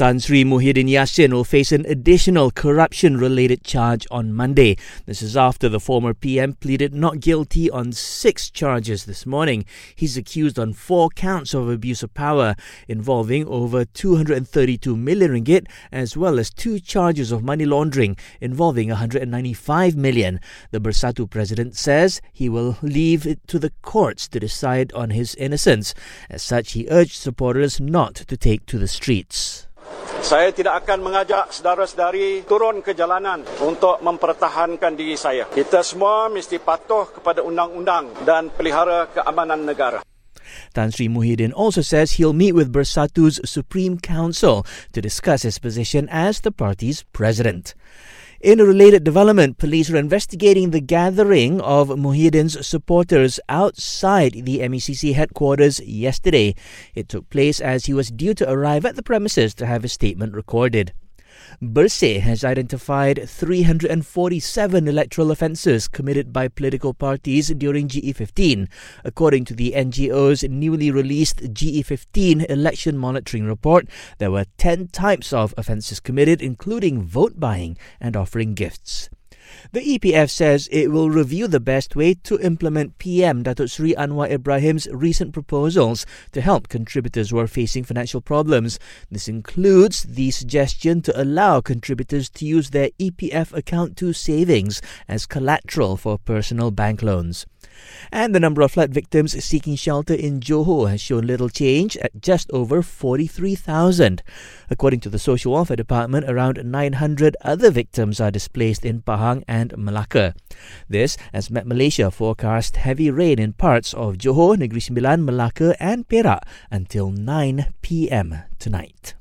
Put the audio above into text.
Tan Sri Muhyiddin Yassin will face an additional corruption related charge on Monday. This is after the former PM pleaded not guilty on six charges this morning. He's accused on four counts of abuse of power involving over 232 million ringgit as well as two charges of money laundering involving 195 million. The Bersatu president says he will leave it to the courts to decide on his innocence. As such, he urged supporters not to take to the streets. Saya tidak akan mengajak saudara-saudari turun ke jalanan untuk mempertahankan diri saya. Kita semua mesti patuh kepada undang-undang dan pelihara keamanan negara. Tan Sri Muhyiddin also says he'll meet with Bersatu's Supreme Council to discuss his position as the party's president. In a related development, police are investigating the gathering of Muhyiddin's supporters outside the MACC headquarters yesterday. It took place as he was due to arrive at the premises to have his statement recorded. Bersih has identified 347 electoral offences committed by political parties during GE15, according to the NGO's newly released GE15 election monitoring report. There were 10 types of offences committed, including vote buying and offering gifts. The EPF says it will review the best way to implement PM Datuk Sri Anwar Ibrahim's recent proposals to help contributors who are facing financial problems. This includes the suggestion to allow contributors to use their EPF account to savings as collateral for personal bank loans. And the number of flood victims seeking shelter in Johor has shown little change at just over 43,000. According to the Social Welfare Department, around 900 other victims are displaced in Pahang and Malacca. This as Met Malaysia forecast heavy rain in parts of Johor, Negeri Sembilan, Malacca and Perak until 9 p.m. tonight.